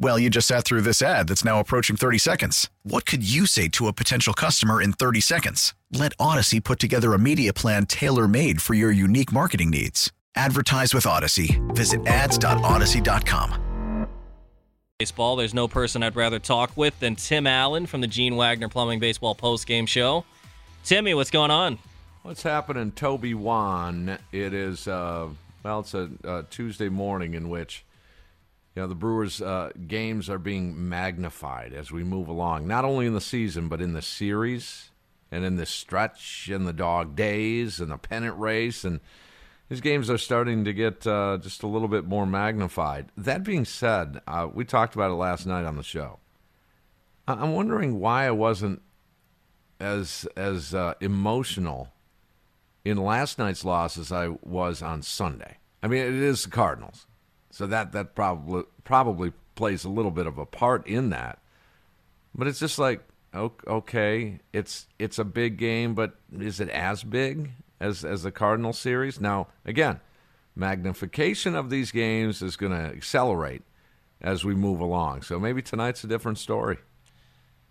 Well, you just sat through this ad that's now approaching 30 seconds. What could you say to a potential customer in 30 seconds? Let Odyssey put together a media plan tailor made for your unique marketing needs. Advertise with Odyssey. Visit ads.odyssey.com. Baseball. There's no person I'd rather talk with than Tim Allen from the Gene Wagner Plumbing Baseball postgame show. Timmy, what's going on? What's happening, Toby Wan? It is, uh, well, it's a, a, Tuesday morning in which, you know, the Brewers' uh, games are being magnified as we move along, not only in the season, but in the series and in the stretch and the dog days and the pennant race. And these games are starting to get uh, just a little bit more magnified. That being said, uh, we talked about it last night on the show. I'm wondering why I wasn't as as uh, emotional in last night's loss as I was on Sunday. I mean, it is the Cardinals, so that that probably probably plays a little bit of a part in that. But it's just like okay, it's it's a big game, but is it as big as as the Cardinal series? Now, again, magnification of these games is going to accelerate as we move along. So maybe tonight's a different story.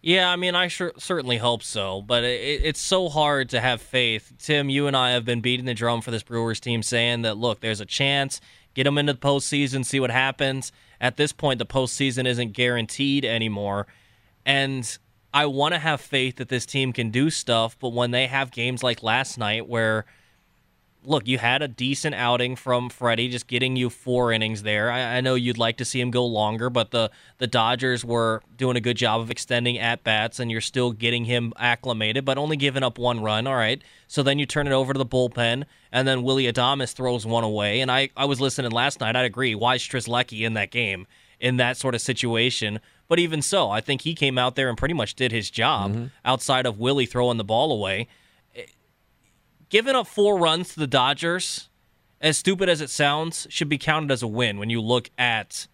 Yeah, I mean, I sure, certainly hope so, but it, it's so hard to have faith. Tim, you and I have been beating the drum for this Brewers team, saying that look, there's a chance, get them into the postseason, see what happens. At this point, the postseason isn't guaranteed anymore, and I want to have faith that this team can do stuff, but when they have games like last night where look, you had a decent outing from Freddie, just getting you four innings there. I, I, know you'd like to see him go longer, but the the Dodgers were doing a good job of extending at bats, and you're still getting him acclimated, but only giving up one run. All right, so then you turn it over to the bullpen, and then Willie Adames throws one away. And I I was listening last night. I'd agree. Why is Strzelecki in that game in that sort of situation? But even so, I think he came out there and pretty much did his job mm-hmm. outside of Willie throwing the ball away giving up four runs to the Dodgers, as stupid as it sounds, should be counted as a win when you look at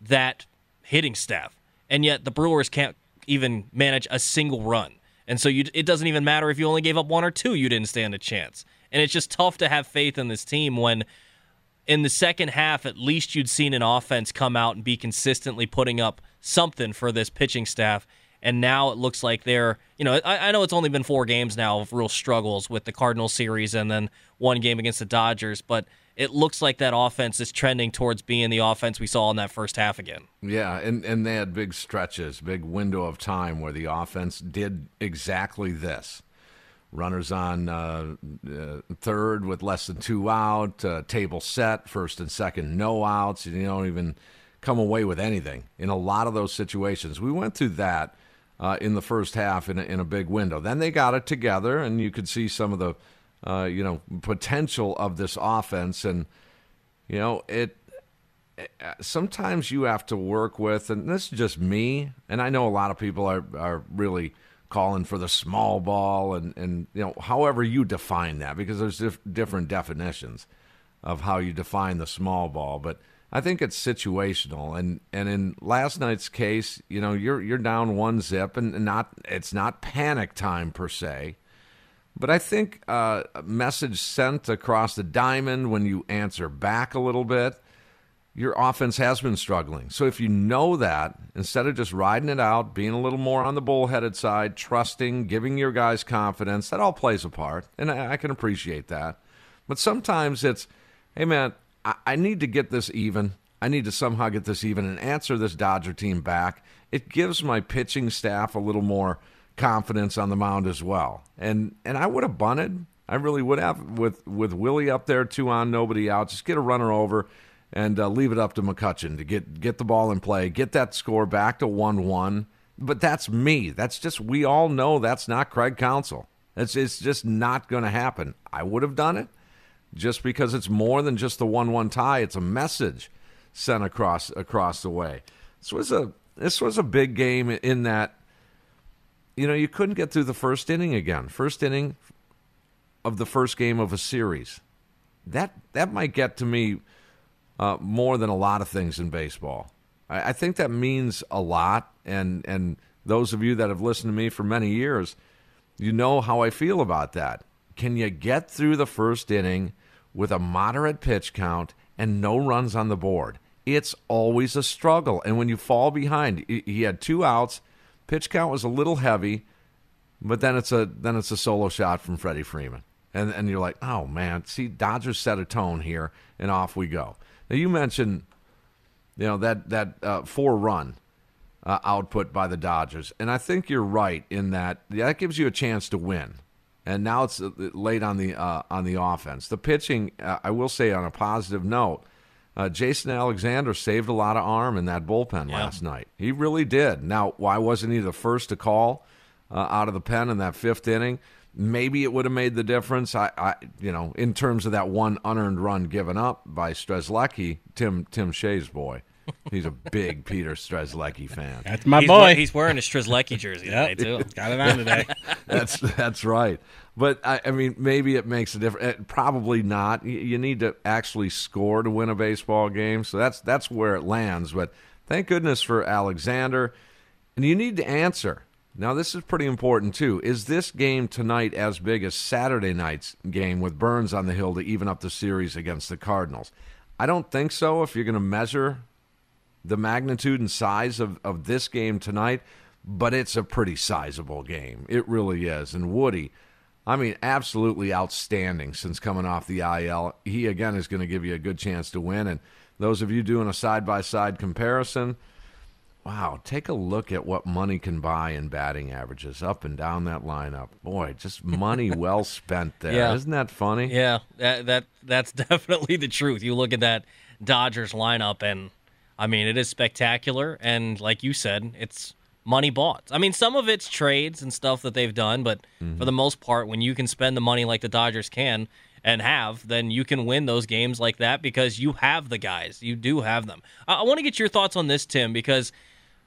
that hitting staff. And yet the Brewers can't even manage a single run. And so you, it doesn't even matter if you only gave up one or two, you didn't stand a chance. And it's just tough to have faith in this team when in the second half, at least you'd seen an offense come out and be consistently putting up something for this pitching staff and now it looks like they're you know I, I, know it's only been four games now of real struggles with the Cardinals series and then one game against the Dodgers, but it looks like that offense is trending towards being the offense we saw in that first half again. Yeah, and and they had big stretches, big window of time where the offense did exactly this. Runners on uh, uh, third with less than two out, uh, table set, first and second, no outs. You don't even come away with anything in a lot of those situations. We went through that uh, in the first half in a, in a big window. Then they got it together, and you could see some of the uh, you know potential of this offense. And you know it. Sometimes you have to work with, and this is just me, and I know a lot of people are are really calling for the small ball, and and you know however you define that, because there's dif- different definitions of how you define the small ball, but I think it's situational, and and in last night's case, you know, you're you're down one zip, and not it's not panic time per se, but I think uh, a message sent across the diamond when you answer back a little bit, your offense has been struggling. So if you know that, instead of just riding it out, being a little more on the bullheaded side, trusting, giving your guys confidence, that all plays a part, and I, I can appreciate that. But sometimes it's, hey man, I, I need to get this even. I need to somehow get this even and answer this Dodger team back. It gives my pitching staff a little more confidence on the mound as well. And and I would have bunted. I really would have with with Willie up there, two on, nobody out. Just get a runner over and uh, leave it up to McCutchen to get get the ball in play, get that score back to one one. But that's me. That's just we all know that's not Craig Counsell. It's it's just not going to happen. I would have done it just because it's more than just the one one tie. It's a message sent across across the way. This was a this was a big game in that you know you couldn't get through the first inning again. First inning of the first game of a series. That that might get to me uh, more than a lot of things in baseball. I, I think that means a lot, and and those of you that have listened to me for many years, you know how I feel about that. Can you get through the first inning with a moderate pitch count and no runs on the board? It's always a struggle, and when you fall behind, he had two outs. Pitch count was a little heavy, but then it's a then it's a solo shot from Freddie Freeman, and and you're like, oh man, see, Dodgers set a tone here, and off we go. Now you mentioned, you know that that uh, four run uh, output by the Dodgers, and I think you're right in that that gives you a chance to win. And now it's uh, late on the uh, on the offense. The pitching, uh, I will say, on a positive note, uh, Jason Alexander saved a lot of arm in that bullpen yeah. last night. He really did. Now, why wasn't he the first to call out of the pen in that fifth inning? Maybe it would have made the difference. I, I, you know, in terms of that one unearned run given up by Strzelecki, Tim Tim Shea's boy. He's a big Peter Strzelecki fan. That's my he's boy. he's wearing a Strzelecki jersey yep. today too. Got it on today. that's that's right. But I, I, mean, maybe it makes a difference. Eh, probably not. You, you need to actually score to win a baseball game. So that's that's where it lands. But thank goodness for Alexander. And you need to answer. Now, this is pretty important, too. Is this game tonight as big as Saturday night's game with Burns on the hill to even up the series against the Cardinals? I don't think so if you're going to measure the magnitude and size of, of this game tonight, but it's a pretty sizable game. It really is. And Woody, I mean, absolutely outstanding since coming off the IL. He, again, is going to give you a good chance to win. And those of you doing a side by side comparison, Wow, take a look at what money can buy in batting averages up and down that lineup. Boy, just money well spent there. Yeah. Isn't that funny? Yeah, that, that that's definitely the truth. You look at that Dodgers lineup, and I mean, it is spectacular. And like you said, it's money bought. I mean, some of it's trades and stuff that they've done, but mm-hmm. for the most part, when you can spend the money like the Dodgers can and have, then you can win those games like that because you have the guys. You do have them. I, I want to get your thoughts on this, Tim, because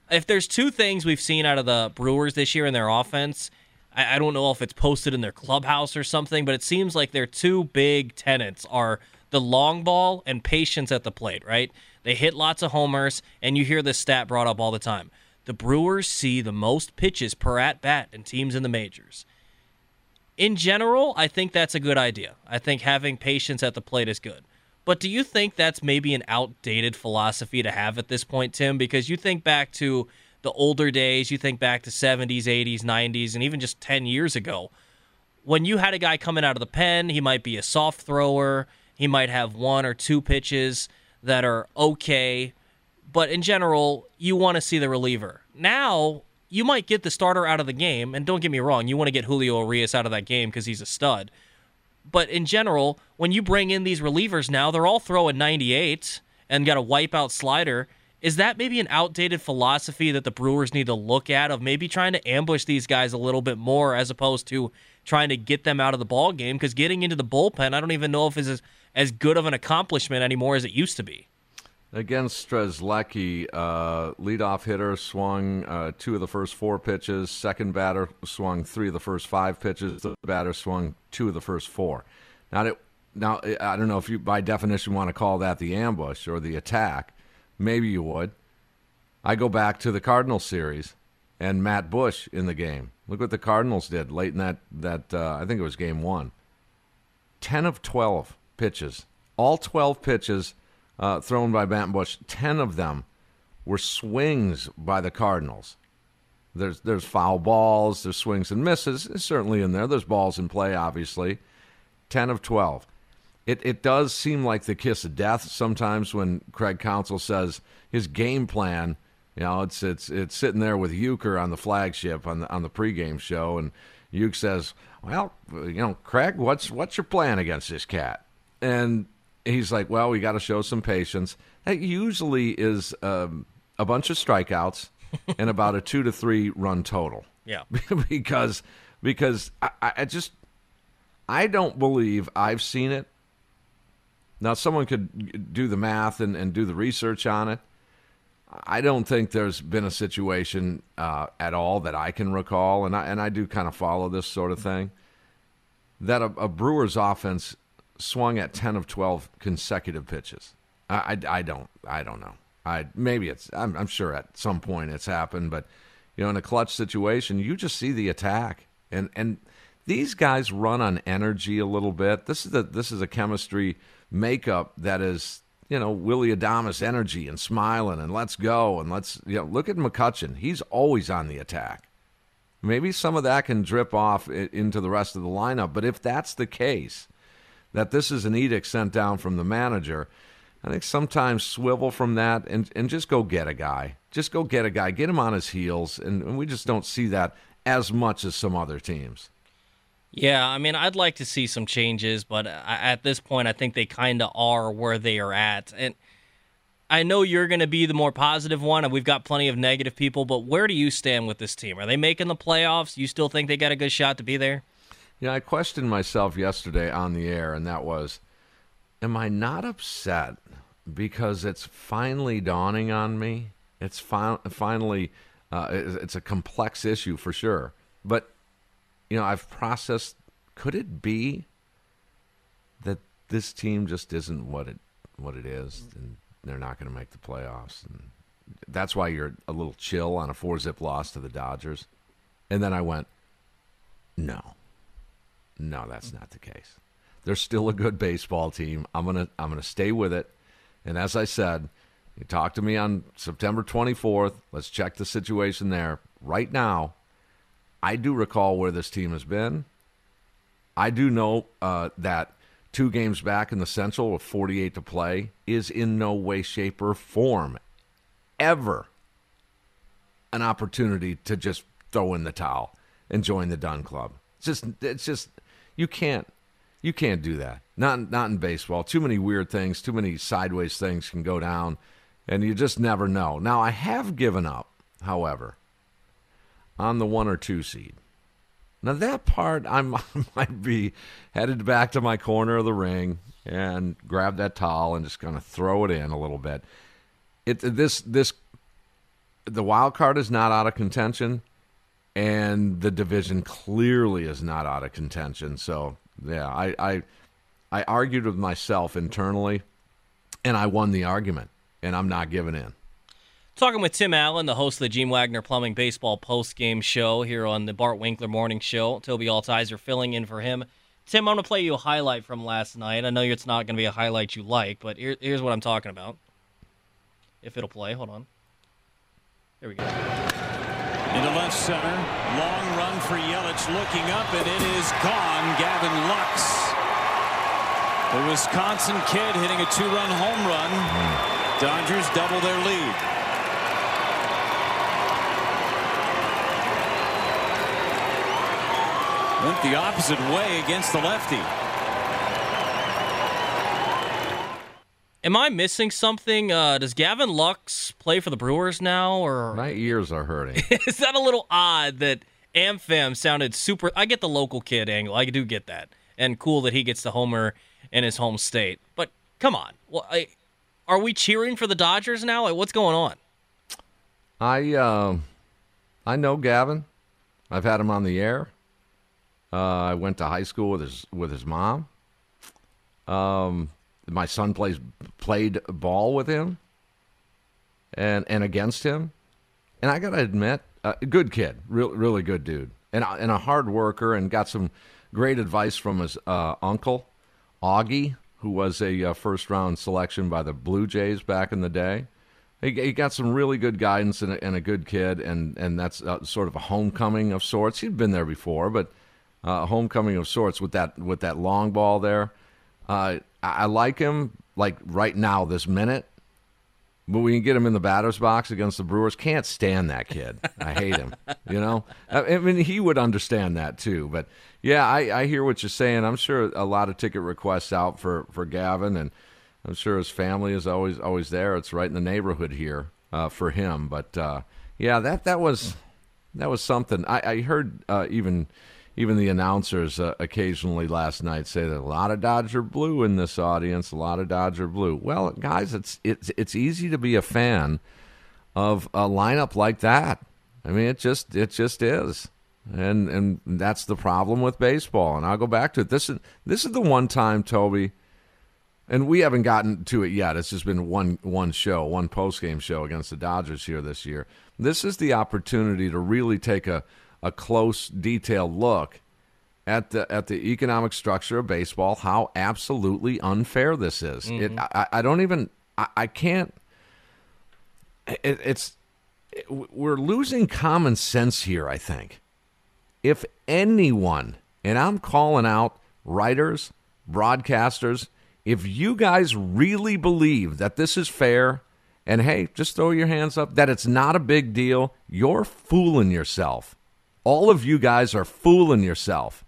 if there's two things we've seen out of the Brewers this year in their offense, I, I don't know if it's posted in their clubhouse or something, but it seems like their two big tenants are the long ball and patience at the plate, right? They hit lots of homers, and you hear this stat brought up all the time. The Brewers see the most pitches per at bat in teams in the majors. In general, I think that's a good idea. I think having patience at the plate is good. But do you think that's maybe an outdated philosophy to have at this point, Tim? Because you think back to the older days, you think back to 70s, 80s, 90s, and even just 10 years ago. When you had a guy coming out of the pen, he might be a soft thrower, he might have one or two pitches that are okay, but in general, you want to see the reliever. Now, you might get the starter out of the game, and don't get me wrong, you want to get Julio Urias out of that game because he's a stud. But in general, when you bring in these relievers now, they're all throwing 98 and got a wipeout slider. Is that maybe an outdated philosophy that the Brewers need to look at of maybe trying to ambush these guys a little bit more as opposed to trying to get them out of the ball game? Because getting into the bullpen, I don't even know if it's as, as good of an accomplishment anymore as it used to be. Against Strzelecki, uh, leadoff hitter swung uh, two of the first four pitches. Second batter swung three of the first five pitches. The batter swung two of the first four. Now, it, now I don't know if you, by definition, want to call that the ambush or the attack. Maybe you would. I go back to the Cardinals series and Matt Bush in the game. Look what the Cardinals did late in that that uh, I think it was game one. Ten of twelve pitches, all twelve pitches uh, thrown by Matt Bush. Ten of them were swings by the Cardinals. There's there's foul balls, there's swings and misses, it's certainly in there. There's balls in play, obviously. Ten of twelve. It it does seem like the kiss of death sometimes when Craig Counsell says his game plan. You know, it's it's it's sitting there with Uecker on the flagship on the on the pregame show, and Uecker says, "Well, you know, Craig, what's what's your plan against this cat?" And he's like, well, we got to show some patience. That usually is um, a bunch of strikeouts and about a two to three run total. Yeah. because because I, I just I don't believe I've seen it. Now someone could do the math and, and do the research on it. I don't think there's been a situation uh, at all that I can recall, and I and I do kind of follow this sort of thing. That a, a Brewers offense swung at ten of twelve consecutive pitches. I, I, I don't I don't know. I maybe it's I'm, I'm sure at some point it's happened, but you know in a clutch situation you just see the attack and and these guys run on energy a little bit. This is a this is a chemistry makeup that is you know Willie Adames energy and smiling and let's go and let's you know look at McCutchen. He's always on the attack. Maybe some of that can drip off into the rest of the lineup, but if that's the case, that this is an edict sent down from the manager, I think sometimes swivel from that and, and just go get a guy. Just go get a guy, get him on his heels, and, and we just don't see that as much as some other teams. Yeah, I mean, I'd like to see some changes, but at this point, I think they kind of are where they are at. And I know you're going to be the more positive one, and we've got plenty of negative people, but where do you stand with this team? Are they making the playoffs? You still think they got a good shot to be there? Yeah, I questioned myself yesterday on the air, and that was Am I not upset because it's finally dawning on me? It's fi- finally, uh, it's a complex issue for sure. But you know, I've processed. Could it be that this team just isn't what it what it is, and they're not going to make the playoffs, and that's why you're a little chill on a four zip loss to the Dodgers. And then I went, no, no, that's not the case. They're still a good baseball team. I'm gonna I'm gonna stay with it. And as I said, you talked to me on September 24th. Let's check the situation there. Right now, I do recall where this team has been. I do know uh, that two games back in the Central with 48 to play is in no way, shape, or form ever an opportunity to just throw in the towel and join the Dunn Club. It's just, it's just, you can't, you can't do that. Not, not in baseball. Too many weird things, too many sideways things can go down, and you just never know. Now, I have given up, however, on the one or two seed. Now that part I might be headed back to my corner of the ring and grab that towel and just kind of throw it in a little bit. It this this the wild card is not out of contention, and the division clearly is not out of contention. So yeah, I I, I argued with myself internally, and I won the argument, and I'm not giving in. Talking with Tim Allen, the host of the Gene Wagner Plumbing Baseball Post Game Show here on the Bart Winkler Morning Show. Toby Altizer filling in for him. Tim, I'm going to play you a highlight from last night. I know it's not going to be a highlight you like, but here, here's what I'm talking about. If it'll play, hold on. Here we go. Into left center, long run for Yelich, looking up, and it is gone. Gavin Lux, the Wisconsin kid, hitting a two-run home run. Mm. Dodgers double their lead. Went the opposite way against the lefty. Am I missing something? Uh, does Gavin Lux play for the Brewers now, or my ears are hurting? is that a little odd that AmFam sounded super? I get the local kid angle. I do get that, and cool that he gets the homer in his home state. But come on, well, I, are we cheering for the Dodgers now? Like, what's going on? I uh, I know Gavin. I've had him on the air. Uh, I went to high school with his with his mom. Um, my son plays played ball with him, and and against him, and I gotta admit, uh, good kid, real really good dude, and and a hard worker, and got some great advice from his uh, uncle, Augie, who was a uh, first round selection by the Blue Jays back in the day. He, he got some really good guidance and a, and a good kid, and and that's uh, sort of a homecoming of sorts. He'd been there before, but uh, homecoming of sorts with that with that long ball there. Uh, I, I like him like right now this minute, but we can get him in the batter's box against the Brewers. Can't stand that kid. I hate him. You know, I, mean he would understand that too. But yeah, I, I hear what you're saying. I'm sure a lot of ticket requests out for for Gavin and. I'm sure his family is always always there. It's right in the neighborhood here uh, for him. But uh, yeah, that that was that was something. I, I heard uh, even even the announcers uh, occasionally last night say that a lot of Dodger blue in this audience, a lot of Dodger blue. Well, guys, it's it's it's easy to be a fan of a lineup like that. I mean, it just it just is. And and that's the problem with baseball. And I'll go back to it. This is this is the one time, Toby, and we haven't gotten to it yet. It's just been one one show, one post game show against the Dodgers here this year. This is the opportunity to really take a a close, detailed look at the at the economic structure of baseball. How absolutely unfair this is. Mm-hmm. It, I, I, don't even. I, I can't. It, it's it, we're losing common sense here. I think if anyone, and I'm calling out writers, broadcasters, if you guys really believe that this is fair. And hey, just throw your hands up that it's not a big deal. You're fooling yourself. All of you guys are fooling yourself.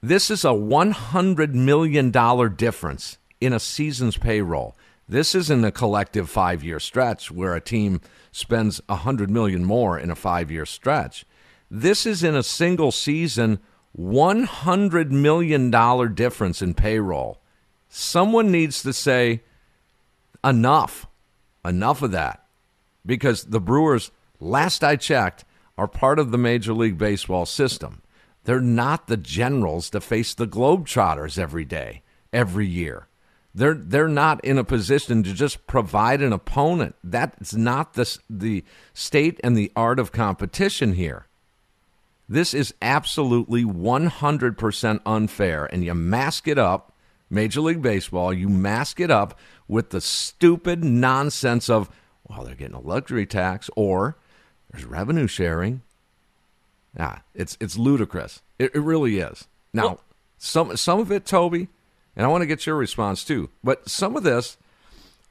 This is a $100 million difference in a season's payroll. This isn't a collective five year stretch where a team spends 100 million more in a five year stretch. This is in a single season $100 million difference in payroll. Someone needs to say, enough. Enough of that. Because the Brewers, last I checked, are part of the Major League Baseball system. They're not the generals to face the Globetrotters every day, every year. They're they're not in a position to just provide an opponent. That's not the the state and the art of competition here. This is absolutely 100% unfair and you mask it up, Major League Baseball, you mask it up with the stupid nonsense of well, they're getting a luxury tax or there's revenue sharing. Yeah, it's it's ludicrous. It, it really is. Now, well, some some of it, Toby, and I want to get your response too. But some of this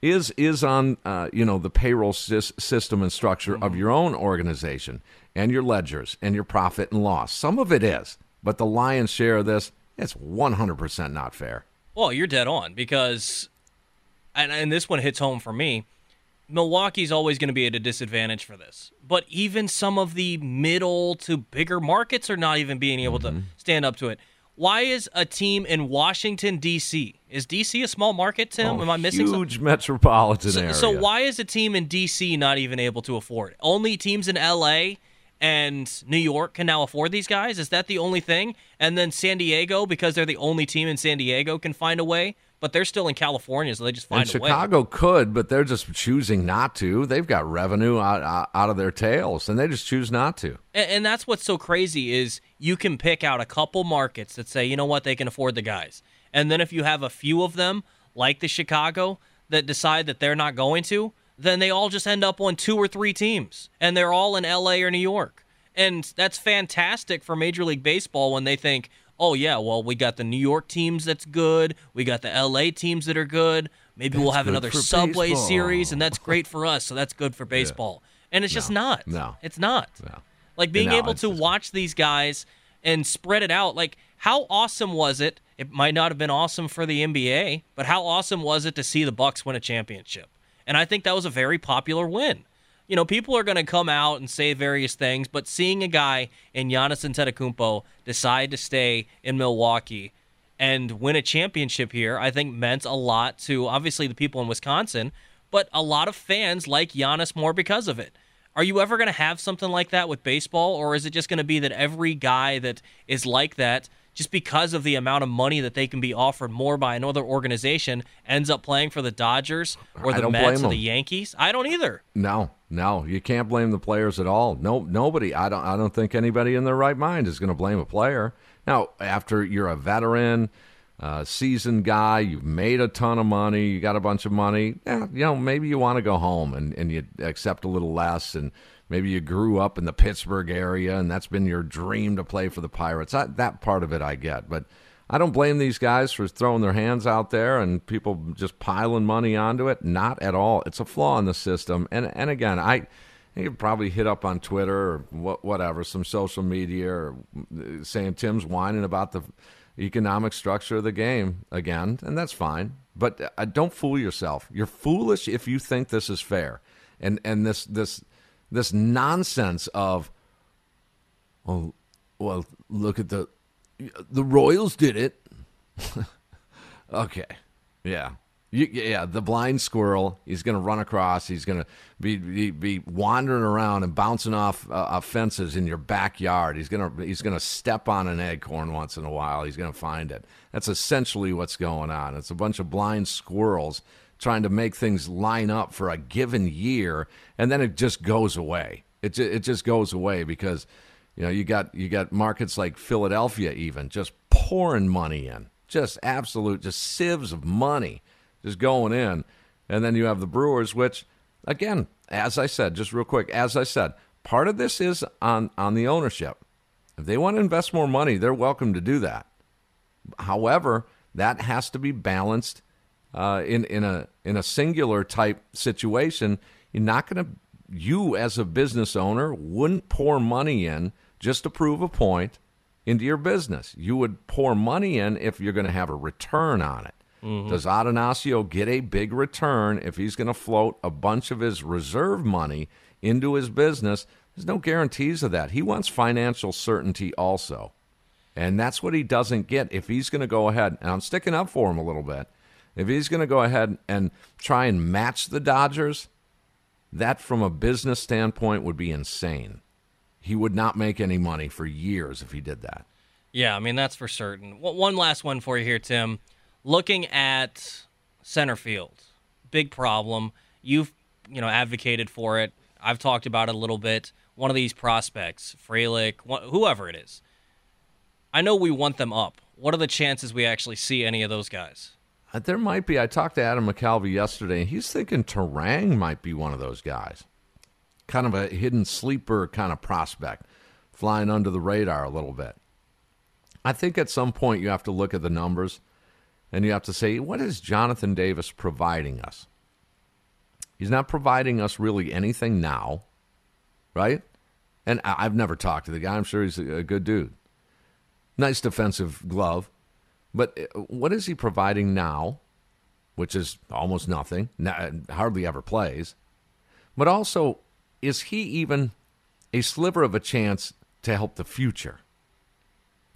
is is on uh, you know the payroll system and structure mm-hmm. of your own organization and your ledgers and your profit and loss. Some of it is, but the lion's share of this, it's 100% not fair. Well, you're dead on because, and, and this one hits home for me. Milwaukee's always going to be at a disadvantage for this. But even some of the middle to bigger markets are not even being able mm-hmm. to stand up to it. Why is a team in Washington D.C. is D.C. a small market? Tim, oh, am I missing huge something? metropolitan so, area? So why is a team in D.C. not even able to afford it? Only teams in L.A. and New York can now afford these guys. Is that the only thing? And then San Diego, because they're the only team in San Diego, can find a way but they're still in California, so they just find and Chicago could, but they're just choosing not to. They've got revenue out, out of their tails, and they just choose not to. And, and that's what's so crazy is you can pick out a couple markets that say, you know what, they can afford the guys, and then if you have a few of them, like the Chicago, that decide that they're not going to, then they all just end up on two or three teams, and they're all in L.A. or New York. And that's fantastic for Major League Baseball when they think, oh yeah, well we got the New York teams that's good, we got the LA teams that are good. Maybe that's we'll have another Subway baseball. series, and that's great for us. So that's good for baseball. Yeah. And it's no. just not. No, it's not. No. Like being no, able to watch these guys and spread it out. Like how awesome was it? It might not have been awesome for the NBA, but how awesome was it to see the Bucks win a championship? And I think that was a very popular win you know, people are going to come out and say various things, but seeing a guy in Giannis Antetokounmpo decide to stay in Milwaukee and win a championship here, I think meant a lot to obviously the people in Wisconsin, but a lot of fans like Giannis more because of it. Are you ever going to have something like that with baseball, or is it just going to be that every guy that is like that – just because of the amount of money that they can be offered more by another organization, ends up playing for the Dodgers or the Mets or the Yankees. I don't either. No, no, you can't blame the players at all. No, nobody. I don't. I don't think anybody in their right mind is going to blame a player. Now, after you're a veteran, uh, seasoned guy, you've made a ton of money, you got a bunch of money. Yeah, you know, maybe you want to go home and and you accept a little less and maybe you grew up in the Pittsburgh area and that's been your dream to play for the Pirates. I, that part of it I get, but I don't blame these guys for throwing their hands out there and people just piling money onto it. Not at all. It's a flaw in the system. And and again, I you probably hit up on Twitter or whatever, some social media, or saying Tim's whining about the economic structure of the game again, and that's fine. But uh, don't fool yourself. You're foolish if you think this is fair. And and this this this nonsense of oh well look at the the Royals did it. okay. Yeah. You, yeah, the blind squirrel. He's going to run across. He's going to be, be, be wandering around and bouncing off uh, fences in your backyard. He's going to he's going to step on an acorn once in a while. He's going to find it. That's essentially what's going on. It's a bunch of blind squirrels trying to make things line up for a given year, and then it just goes away. It it just goes away because you know you got you got markets like Philadelphia even just pouring money in, just absolute just sieves of money just going in. And then you have the Brewers, which, again, as I said, just real quick, as I said, part of this is on, on the ownership. If they want to invest more money, they're welcome to do that. However, that has to be balanced uh, in in a in a singular type situation. You're not going to you as a business owner wouldn't pour money in just to prove a point into your business. You would pour money in if you're going to have a return on it. Mm-hmm. Does Attanasio get a big return if he's going to float a bunch of his reserve money into his business? There's no guarantees of that. He wants financial certainty also. And that's what he doesn't get if he's going to go ahead, and I'm sticking up for him a little bit. If he's going to go ahead and try and match the Dodgers, that from a business standpoint would be insane. He would not make any money for years if he did that. Yeah, I mean, that's for certain. One last one for you here, Tim looking at center field, big problem. You've you know advocated for it. I've talked about it a little bit. One of these prospects, Frelick, whoever it is. I know we want them up. What are the chances we actually see any of those guys? Uh, there might be. I talked to Adam McCalvy yesterday, and he's thinking Turang might be one of those guys. Kind of a hidden sleeper kind of prospect, flying under the radar a little bit. I think at some point you have to look at the numbers and you have to say, what is Jonathan Davis providing us? He's not providing us really anything now, right? And I've never talked to the guy. I'm sure he's a good dude. Nice defensive glove. But uh, what is he providing now, which is almost nothing, hardly ever plays? But also, is he even a sliver of a chance to help the future?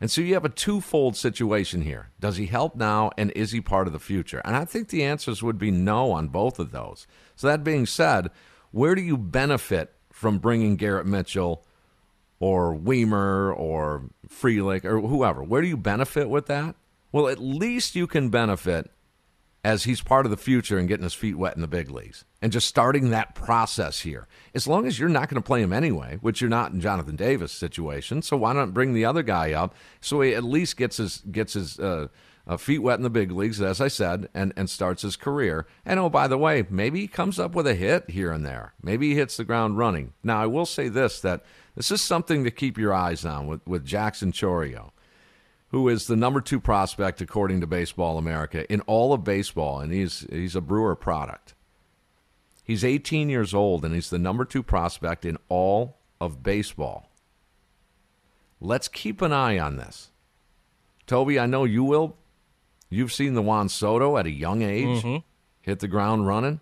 And so you have a twofold situation here. Does he help now, and is he part of the future? And I think the answers would be no on both of those. So, that being said, where do you benefit from bringing Garrett Mitchell or Wiemer or Frelick or whoever? Where do you benefit with that? Well, at least you can benefit as he's part of the future and getting his feet wet in the big leagues and just starting that process here. As long as you're not going to play him anyway, which you're not in Jonathan Davis' situation, so why not bring the other guy up so he at least gets his gets his uh, uh, feet wet in the big leagues, as I said, and and starts his career. And oh, by the way, maybe he comes up with a hit here and there. Maybe he hits the ground running. Now, I will say this: that this is something to keep your eyes on with with Jackson Chourio who is the number two prospect according to Baseball America in all of baseball, and he's he's a Brewer product. He's 18 years old, and he's the number two prospect in all of baseball. Let's keep an eye on this. Toby, I know you will. You've seen the Juan Soto at a young age mm-hmm. hit the ground running.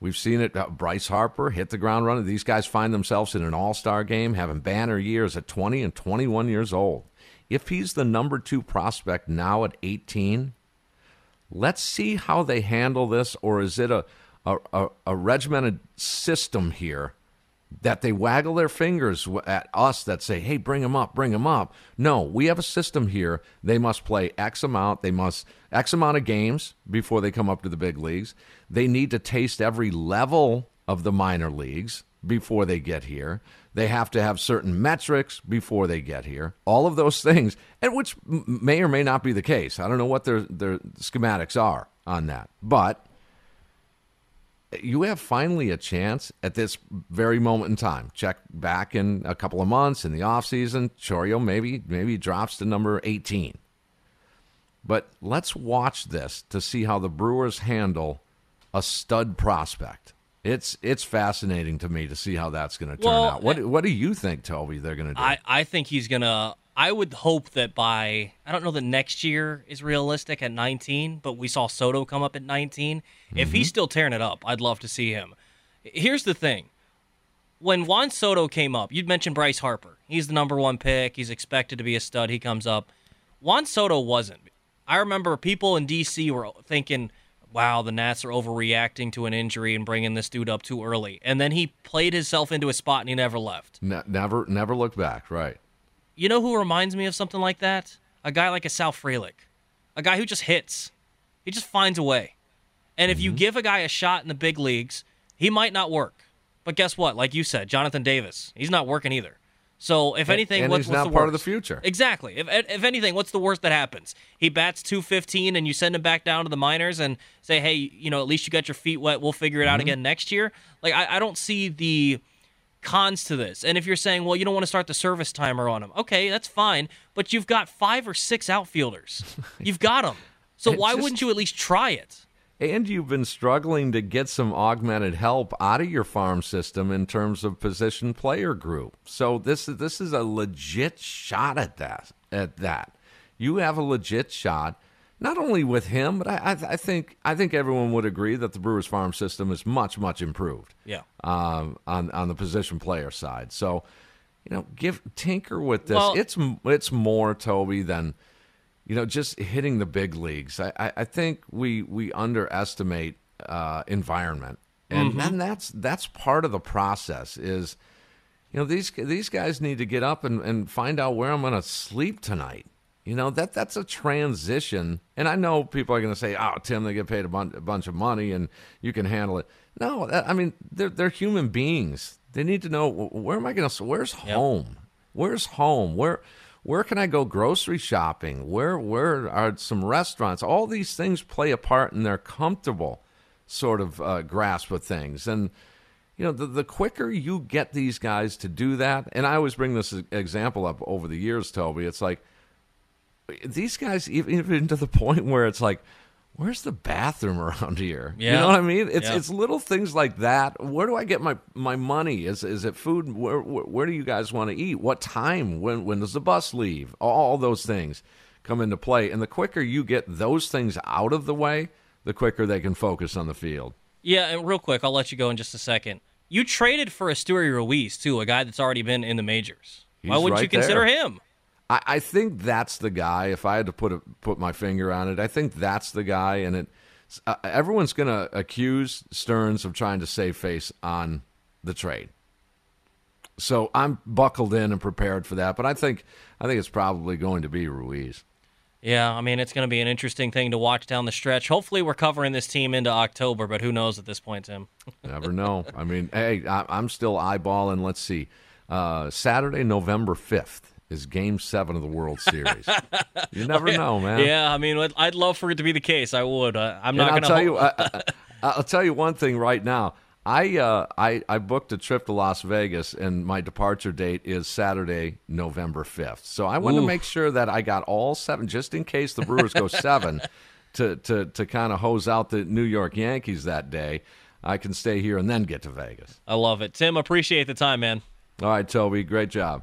We've seen it. Uh, Bryce Harper hit the ground running. These guys find themselves in an all star game having banner years at 20 and 21 years old if he's the number two prospect now at 18, let's see how they handle this, or is it a, a, a, regimented system here that they waggle their fingers at us that say, hey, bring them up, bring them up? No, we have a system here. They must play X amount, they must X amount of games before they come up to the big leagues. They need to taste every level of the minor leagues before they get here. They have to have certain metrics before they get here. All of those things, and which may or may not be the case. I don't know what their their schematics are on that, but you have finally a chance at this very moment in time. Check back in a couple of months in the offseason. Chourio maybe maybe drops to number 18. But let's watch this to see how the Brewers handle a stud prospect. It's it's fascinating to me to see how that's going to turn well, out. What what do you think, Toby? They're going to do? I I think he's going to. I would hope that by I don't know that next year is realistic at 19, but we saw Soto come up at 19. If he's mm-hmm. still tearing it up, I'd love to see him. Here's the thing. When Juan Soto came up, you'd mentioned Bryce Harper. He's the number one pick. He's expected to be a stud. He comes up. Juan Soto wasn't. I remember people in DC were thinking, wow, the Nats are overreacting to an injury and bringing this dude up too early. And then he played himself into a spot and he never left. Ne- never, never looked back. Right. You know who reminds me of something like that? A guy like a Sal Frelick, a guy who just hits. He just finds a way. And if you mm-hmm. give a guy a shot in the big leagues, he might not work. But guess what? Like you said, Jonathan Davis, he's not working either. So if anything, and what's, not the part worst? of the future. Exactly. If if anything, what's the worst that happens? He bats 215 and you send him back down to the minors and say, hey, you know, at least you got your feet wet. We'll figure it out mm-hmm. again next year. Like I, I don't see the cons to this. And if you're saying, well, you don't want to start the service timer on him, okay, that's fine. But you've got five or six outfielders. You've got them. So why just- wouldn't you at least try it? And you've been struggling to get some augmented help out of your farm system in terms of position player group. So this is this is a legit shot at that. At that, you have a legit shot. Not only with him, but I, I, think I think everyone would agree that the Brewers farm system is much much improved. Yeah. um, on on the position player side. So, you know, give tinker with this. Well- it's it's more Toby than you know just hitting the big leagues. I I, I think we we underestimate uh, environment, and Mm-hmm. then that's that's part of the process. Is you know these these guys need to get up and, and find out where I'm going to sleep tonight. You know that that's a transition, and I know people are going to say, "Oh, Tim, they get paid a, bun- a bunch of money, and you can handle it." No, that, I mean they're they're human beings. They need to know where am I going to? Where's home? Where's home? Where where can I go grocery shopping? Where where are some restaurants? All these things play a part in their comfortable sort of uh, grasp of things, and you know, the, the quicker you get these guys to do that, and I always bring this example up over the years, Toby. It's like these guys, even, to the point where it's like, where's the bathroom around here? You know what I mean? It's Yeah. it's little things like that. Where do I get my, my money? Is is it food? Where, where where do you guys want to eat? What time? When when does the bus leave? All those things come into play, and the quicker you get those things out of the way, the quicker they can focus on the field. Yeah, and real quick, I'll let you go in just a second. You traded for Esteury Ruiz too, a guy that's already been in the majors. Why wouldn't you consider there. him? I, I think that's the guy. If I had to put a, put my finger on it, I think that's the guy. And it, uh, everyone's going to accuse Stearns of trying to save face on the trade. So I'm buckled in and prepared for that. But I think I think it's probably going to be Ruiz. Yeah, I mean it's going to be an interesting thing to watch down the stretch. Hopefully, we're covering this team into October, but who knows at this point, Tim? Never know. I mean, hey, I, I'm still eyeballing. Let's see, uh, Saturday, November fifth is Game Seven of the World Series. you never know, man. Yeah, I mean, I'd love for it to be the case. I would. I'm And not going to tell you, I, I, I'll tell you one thing right now. I, uh, I I booked a trip to Las Vegas, and my departure date is Saturday, November fifth. So I want to make sure that I got all seven, just in case the Brewers go seven, to to to kind of hose out the New York Yankees that day. I can stay here and then get to Vegas. I love it. Tim, appreciate the time, man. All right, Toby, great job.